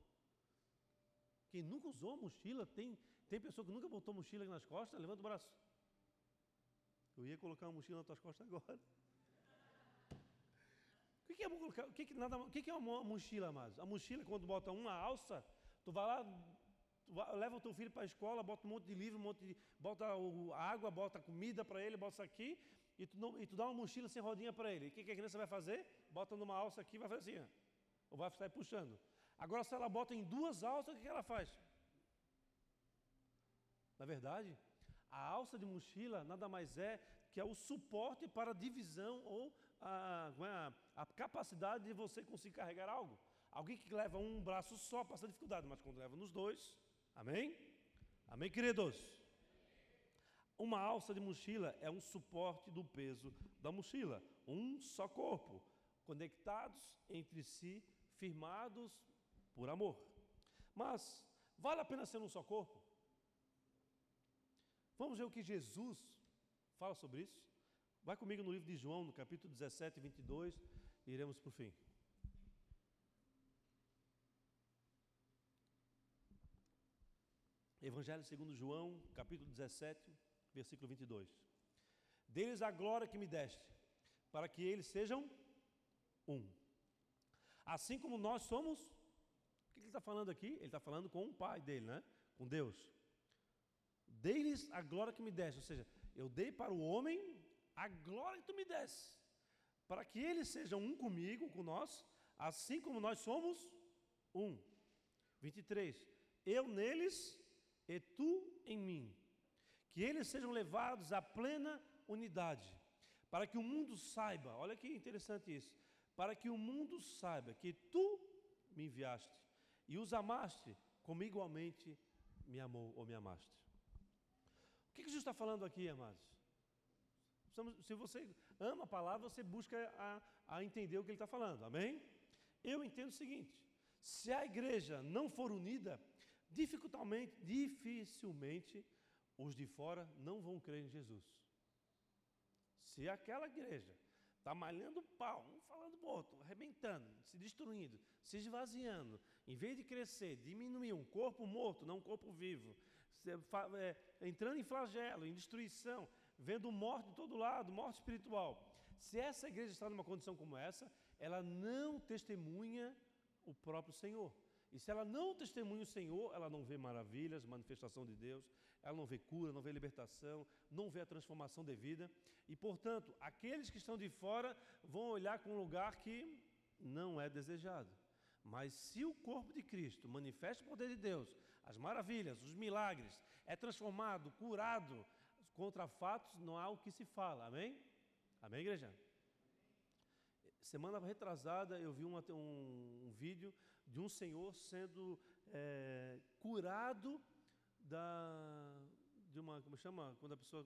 Quem nunca usou mochila, tem, tem pessoa que nunca botou mochila nas costas, levanta o braço. Eu ia colocar uma mochila nas tuas costas <laughs> agora. O que, é? O que, que, nada, o que, é uma mochila, amados? A mochila, quando bota uma alça, tu vai lá, tu vai, leva o teu filho para a escola, bota um monte de livro, um monte de, bota água, bota comida para ele, bota aqui, e tu, não, e tu dá uma mochila sem rodinha para ele. O que, que a criança vai fazer? Bota numa alça aqui e vai fazer assim, ó, ou vai sair puxando. Agora, se ela bota em duas alças, o que ela faz? Na verdade, a alça de mochila nada mais é que é o suporte para divisão ou a, é a, a capacidade de você conseguir carregar algo. Alguém que leva um braço só passa dificuldade, mas quando leva nos dois, amém? Amém, queridos? Uma alça de mochila é um suporte do peso da mochila, um só corpo, conectados entre si, firmados por amor. Mas vale a pena ser um só corpo? Vamos ver o que Jesus fala sobre isso? Vai comigo no livro de João, no capítulo 17, 22, e iremos para o fim. Evangelho segundo João, capítulo 17, versículo 22. Deles a glória que me deste, para que eles sejam um. Assim como nós somos, o que ele está falando aqui? Ele está falando com o pai dele, né? Com Deus. Deles a glória que me deste, ou seja, eu dei para o homem a glória que tu me deste, para que eles sejam um comigo, com nós, assim como nós somos um. 23. Eu neles e tu em mim, que eles sejam levados à plena unidade, para que o mundo saiba, olha que interessante isso, para que o mundo saiba que tu me enviaste e os amaste como igualmente me amou ou me amaste. O que, Jesus está falando aqui, amados? Se você ama a palavra, você busca a, a entender o que ele está falando, amém? Eu entendo o seguinte: se a igreja não for unida, dificilmente, dificilmente os de fora não vão crer em Jesus. Se aquela igreja está malhando pau, um falando do outro, arrebentando, se destruindo, se esvaziando, em vez de crescer, diminuir, um corpo morto, não um corpo vivo, é, entrando em flagelo, em destruição, vendo morte de todo lado, morte espiritual. Se essa igreja está numa condição como essa, ela não testemunha o próprio Senhor. E se ela não testemunha o Senhor, ela não vê maravilhas, manifestação de Deus, ela não vê cura, não vê libertação, não vê a transformação de vida. E, portanto, aqueles que estão de fora vão olhar com um lugar que não é desejado. Mas se o corpo de Cristo manifesta o poder de Deus, as maravilhas, os milagres, é transformado, curado, contra fatos não há o que se fala. Amém? Amém, igreja? Semana retrasada eu vi uma, um, um vídeo de um senhor sendo é, curado da, de uma, como chama, quando a pessoa,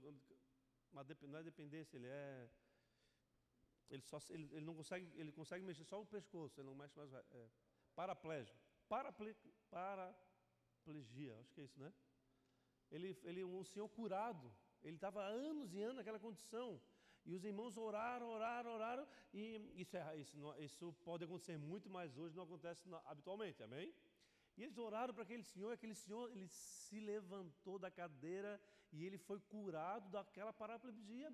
uma, não é dependência, ele é, ele, só, ele, ele não consegue, ele consegue mexer só o pescoço, ele não mexe mais, é, paraplégico, Paraple, paraplegia, acho que é isso, né? Ele, ele, um senhor curado, ele estava anos e anos naquela condição, e os irmãos oraram, oraram, oraram, e isso, é, isso, isso pode acontecer muito, mas hoje não acontece habitualmente, amém? E eles oraram para aquele senhor, e aquele senhor ele se levantou da cadeira e ele foi curado daquela. Paraplegia.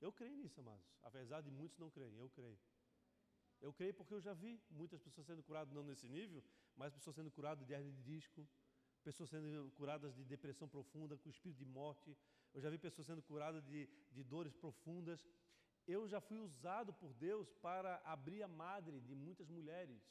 Eu creio nisso, amados. Apesar de muitos não creem, eu creio. Eu creio porque eu já vi muitas pessoas sendo curadas, não nesse nível, mas pessoas sendo curadas de hernia de disco, pessoas sendo curadas de depressão profunda, com espírito de morte. Eu já vi pessoas sendo curadas de, de dores profundas. Eu já fui usado por Deus para abrir a madre de muitas mulheres.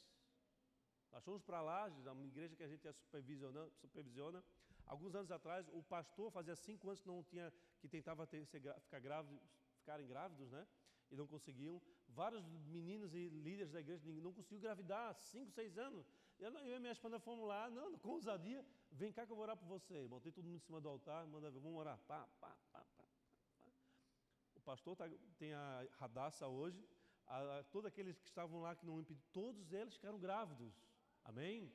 Nós fomos para lá, uma igreja que a gente supervisiona, supervisiona. Alguns anos atrás, o pastor fazia cinco anos que não tinha, que tentava ter, ser, ficar grávido, ficarem grávidos, né? E não conseguiam. Vários meninos e líderes da igreja não conseguiam gravidar, cinco, seis anos. Eu, eu e minha esposa fomos lá, não, com ousadia, vem cá que eu vou orar por você. Botei todo mundo em cima do altar, manda, vamos orar. Pá, pá, pá, pá, pá. O pastor tá, tem a radassa hoje, a, a, todos aqueles que estavam lá que não impediram, todos eles ficaram grávidos. Amém?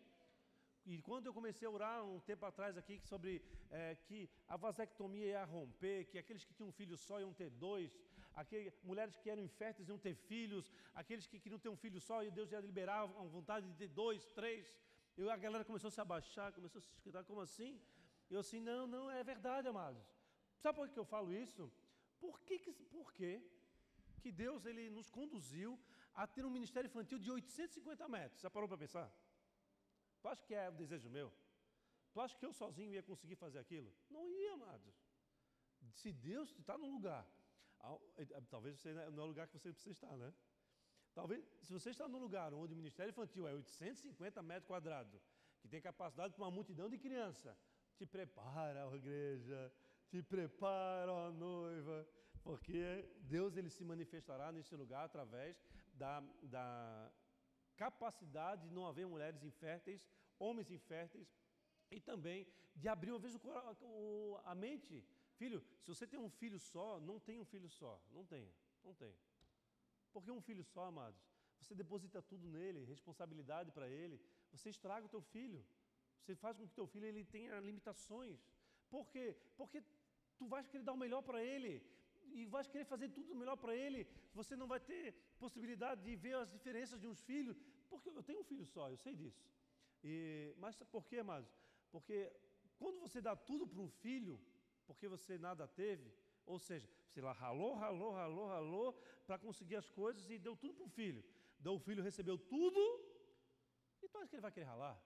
E quando eu comecei a orar um tempo atrás aqui sobre é, que a vasectomia ia romper, que aqueles que tinham um filho só iam ter dois, aqueles, mulheres que eram inférteis iam ter filhos, aqueles que queriam ter um filho só e Deus ia liberar a vontade de ter dois, três. E a galera começou a se abaixar, começou a se escutar, como assim? Eu assim, não, não, é verdade, amados. Sabe por que eu falo isso? Por que, por que, que Deus ele nos conduziu a ter um ministério infantil de 850 metros? Já parou para pensar? Tu acha que é o desejo meu? Tu acha que eu sozinho ia conseguir fazer aquilo? Não ia, amados. Se Deus está num lugar, talvez você não é o lugar que você precisa estar, né? Talvez, se você está num lugar onde o ministério infantil é 850 metros quadrados, que tem capacidade para uma multidão de criança, te prepara, ó igreja, te prepara, ó noiva, porque Deus ele se manifestará nesse lugar através da, da capacidade de não haver mulheres inférteis, homens inférteis e também de abrir uma vez o, a mente. Filho, se você tem um filho só, não tem um filho só. Não tenha, não tem. Porque um filho só, amados, você deposita tudo nele, responsabilidade para ele, você estraga o teu filho. Você faz com que o teu filho ele tenha limitações. Por quê? Porque tu vais querer dar o melhor para ele e vais querer fazer tudo melhor para ele. Você não vai ter possibilidade de ver as diferenças de uns filhos. Porque eu tenho um filho só, eu sei disso. E, mas por quê, amados? Porque quando você dá tudo para um filho, porque você nada teve, ou seja, você lá ralou, ralou, ralou, ralou para conseguir as coisas e deu tudo para o filho. Então o filho recebeu tudo, então acho que ele vai querer ralar.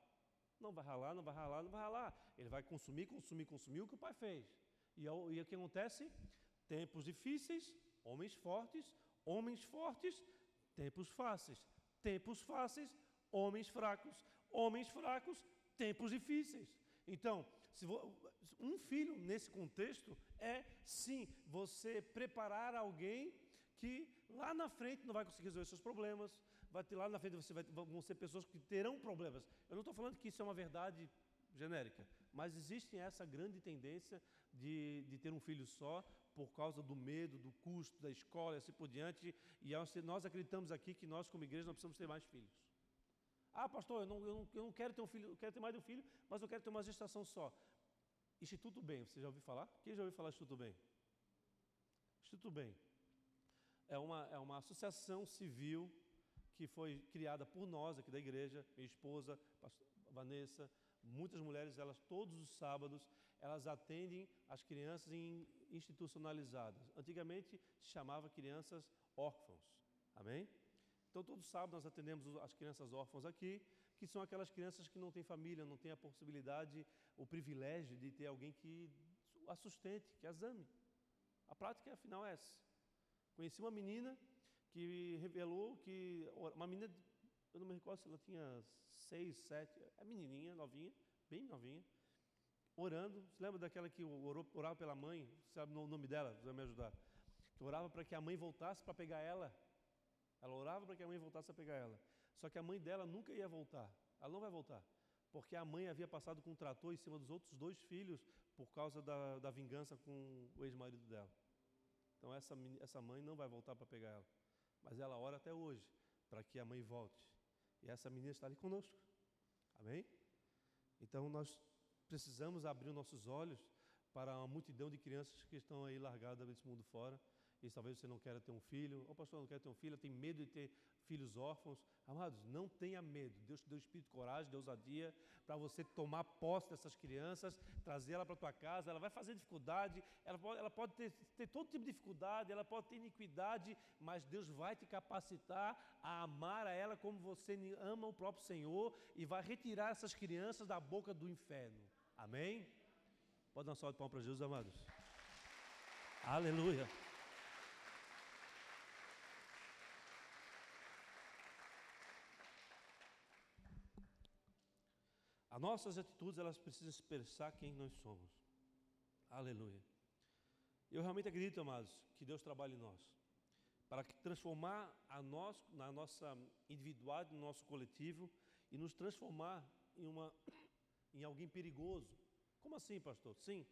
Não vai ralar, não vai ralar, não vai ralar. Ele vai consumir, consumir, consumir o que o pai fez. E, e o que acontece? Tempos difíceis, homens fortes, homens fortes, tempos fáceis. Tempos fáceis, homens fracos. Homens fracos, tempos difíceis. Então, um filho nesse contexto é sim você preparar alguém que lá na frente não vai conseguir resolver seus problemas, vai ter lá na frente você vai, vão ser pessoas que terão problemas. Eu não estou falando que isso é uma verdade genérica, mas existe essa grande tendência de, de ter um filho só por causa do medo, do custo, da escola e assim por diante. E nós acreditamos aqui que nós, como igreja, não precisamos ter mais filhos. Ah, pastor, eu não, eu não, eu não quero ter um filho, eu quero ter mais de um filho, mas eu quero ter uma gestação só. Instituto Bem, você já ouviu falar? Quem já ouviu falar Instituto Bem? Instituto Bem é uma, é uma associação civil que foi criada por nós aqui da igreja, minha esposa, Vanessa, muitas mulheres, elas todos os sábados, elas atendem as crianças institucionalizadas. Antigamente se chamava crianças órfãos. Amém? Então, todo sábado nós atendemos as crianças órfãs aqui, que são aquelas crianças que não têm família, não têm a possibilidade, o privilégio de ter alguém que a sustente, que as ame. A prática, afinal, é essa. Conheci uma menina que revelou que. Uma menina, eu não me recordo se ela tinha seis, sete, é menininha, novinha, bem novinha, orando. Você lembra daquela que orou, orava pela mãe? Sabe o nome dela? Vai me ajudar. Que orava para que a mãe voltasse para pegar ela ela orava para que a mãe voltasse a pegar ela. Só que a mãe dela nunca ia voltar. Ela não vai voltar. Porque a mãe havia passado com um trator em cima dos outros dois filhos por causa da, da vingança com o ex-marido dela. Então essa, essa mãe não vai voltar para pegar ela. Mas ela ora até hoje para que a mãe volte. E essa menina está ali conosco. Amém? Então nós precisamos abrir nossos olhos para uma multidão de crianças que estão aí largadas nesse mundo fora e talvez você não queira ter um filho, ou pastor, não quer ter um filho, tem medo de ter filhos órfãos. Amados, não tenha medo. Deus te deu espírito de coragem, de ousadia, para você tomar posse dessas crianças, trazer ela para a tua casa. Ela vai fazer dificuldade, ela pode, ela pode ter, ter todo tipo de dificuldade, ela pode ter iniquidade, mas Deus vai te capacitar a amar a ela como você ama o próprio Senhor e vai retirar essas crianças da boca do inferno. Amém? Pode dar uma salva de palmas para Jesus, amados. Aleluia. As nossas atitudes, elas precisam expressar quem nós somos. Aleluia. Eu realmente acredito, amados, que Deus trabalha em nós para transformar a nós, na nossa individualidade, no nosso coletivo e nos transformar em, uma, em alguém perigoso. Como assim, pastor? Sim.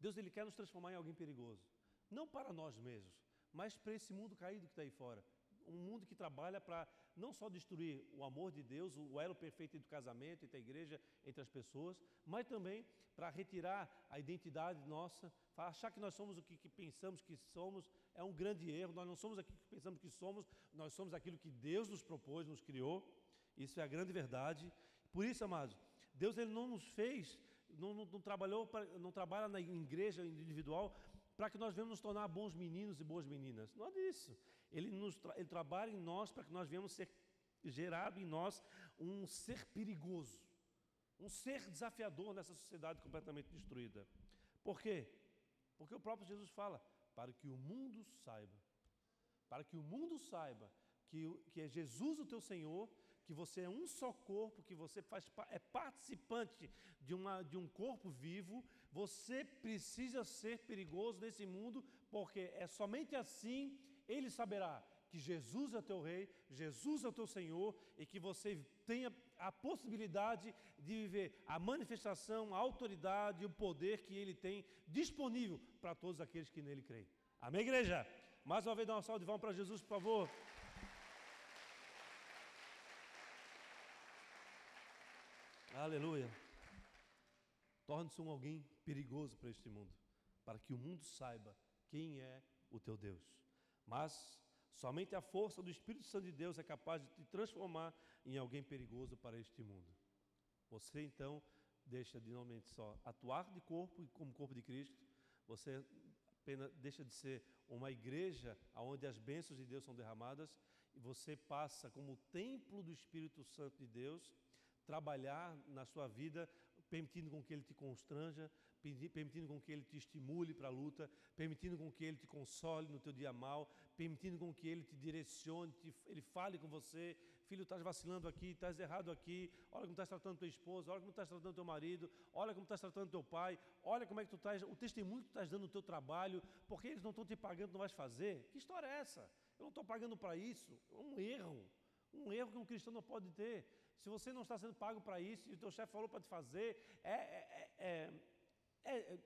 Deus ele quer nos transformar em alguém perigoso. Não para nós mesmos, mas para esse mundo caído que está aí fora. Um mundo que trabalha para não só destruir o amor de Deus, o elo perfeito do casamento, entre a igreja, entre as pessoas, mas também para retirar a identidade nossa, achar que nós somos o que, que, pensamos que somos, é um grande erro. Nós não somos aquilo que pensamos que somos, nós somos aquilo que Deus nos propôs, nos criou. Isso é a grande verdade. Por isso, amados, Deus ele não nos fez, não, não, não trabalhou, pra, não trabalha na igreja individual para que nós venhamos nos tornar bons meninos e boas meninas. Não é disso. Ele, nos ele trabalha em nós para que nós venhamos ser gerado em nós um ser perigoso, um ser desafiador nessa sociedade completamente destruída. Por quê? Porque o próprio Jesus fala: para que o mundo saiba, para que o mundo saiba que, que é Jesus o teu Senhor, que você é um só corpo, que você faz, é participante de, uma, de um corpo vivo, você precisa ser perigoso nesse mundo, porque é somente assim ele saberá que Jesus é teu rei, Jesus é teu Senhor e que você tenha a possibilidade de viver a manifestação, a autoridade e o poder que ele tem disponível para todos aqueles que nele creem. Amém, igreja? Mais uma vez, dá uma salva de palmas para Jesus, por favor. Aleluia. Torne-se um alguém perigoso para este mundo, para que o mundo saiba quem é o teu Deus. Mas somente a força do Espírito Santo de Deus é capaz de te transformar em alguém perigoso para este mundo. Você então deixa de normalmente só atuar de corpo como corpo de Cristo, você apenas deixa de ser uma igreja onde as bênçãos de Deus são derramadas e você passa como templo do Espírito Santo de Deus trabalhar na sua vida permitindo com que ele te constranja, permitindo com que ele te estimule para a luta, permitindo com que ele te console no teu dia mal, permitindo com que ele te direcione, te, ele fale com você, filho, estás vacilando aqui, estás errado aqui, olha como estás tratando tua esposa, olha como estás tratando teu marido, olha como estás tratando teu pai, olha como é que tu estás, o testemunho que tu estás dando no teu trabalho, porque eles não estão te pagando, não vais fazer. Que história é essa? Eu não estou pagando para isso. É um erro. Um erro que um cristão não pode ter. Se você não está sendo pago para isso e o teu chefe falou para te fazer, é, é, é, é,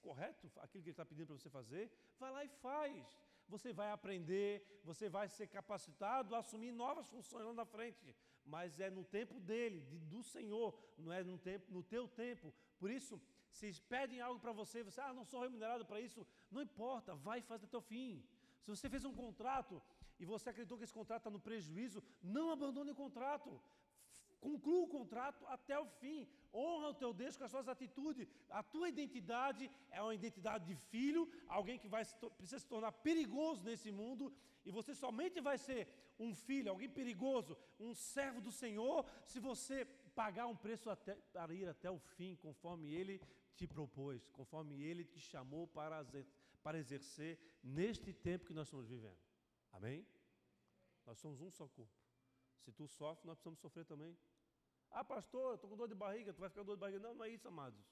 correto aquilo que ele está pedindo para você fazer? Vai lá e faz. Você vai aprender, você vai ser capacitado a assumir novas funções lá na frente. Mas é no tempo dele, de, do Senhor, não é no, tempo, no teu tempo. Por isso, se pedem algo para você, você, ah, não sou remunerado para isso, não importa, vai e faz até o fim. Se você fez um contrato e você acreditou que esse contrato está no prejuízo, não abandone o contrato. Conclua o contrato até o fim. Honra o teu Deus com as suas atitudes. A tua identidade é uma identidade de filho, alguém que vai se precisa se tornar perigoso nesse mundo. E você somente vai ser um filho, alguém perigoso, um servo do Senhor, se você pagar um preço até, para ir até o fim, conforme Ele te propôs, conforme Ele te chamou para, para exercer neste tempo que nós estamos vivendo. Amém? Nós somos um só corpo. Se tu sofre, nós precisamos sofrer também. Ah, pastor, estou com dor de barriga, tu vai ficar com dor de barriga. Não, não é isso, amados.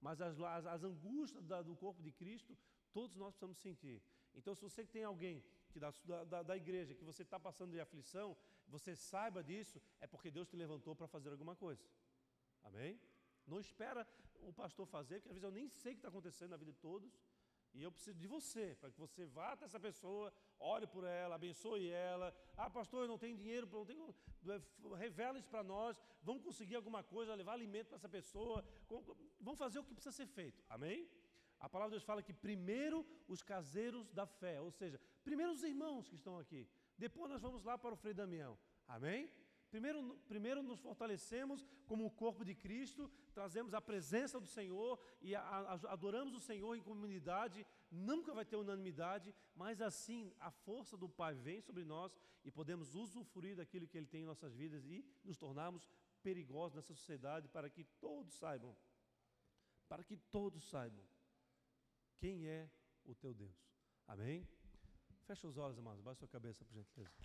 Mas as, as, as angústias da, do corpo de Cristo, todos nós precisamos sentir. Então, se você tem alguém que da, da, da igreja que você está passando de aflição, você saiba disso, é porque Deus te levantou para fazer alguma coisa. Amém? Não espera o pastor fazer, porque às vezes eu nem sei o que está acontecendo na vida de todos. E eu preciso de você, para que você vá até essa pessoa, ore por ela, abençoe ela. Ah, pastor, eu não tenho dinheiro, não tenho... revela isso para nós. Vamos conseguir alguma coisa, levar alimento para essa pessoa. Vamos fazer o que precisa ser feito. Amém? A palavra de Deus fala que primeiro os caseiros da fé, ou seja, primeiro os irmãos que estão aqui. Depois nós vamos lá para o Frei Damião. Amém? Primeiro, primeiro nos fortalecemos como o corpo de Cristo, trazemos a presença do Senhor e a, a, adoramos o Senhor em comunidade. Nunca vai ter unanimidade, mas assim a força do Pai vem sobre nós e podemos usufruir daquilo que Ele tem em nossas vidas e nos tornarmos perigosos nessa sociedade para que todos saibam, para que todos saibam quem é o teu Deus. Amém? Fecha os olhos, amados, baixa sua cabeça, por gentileza.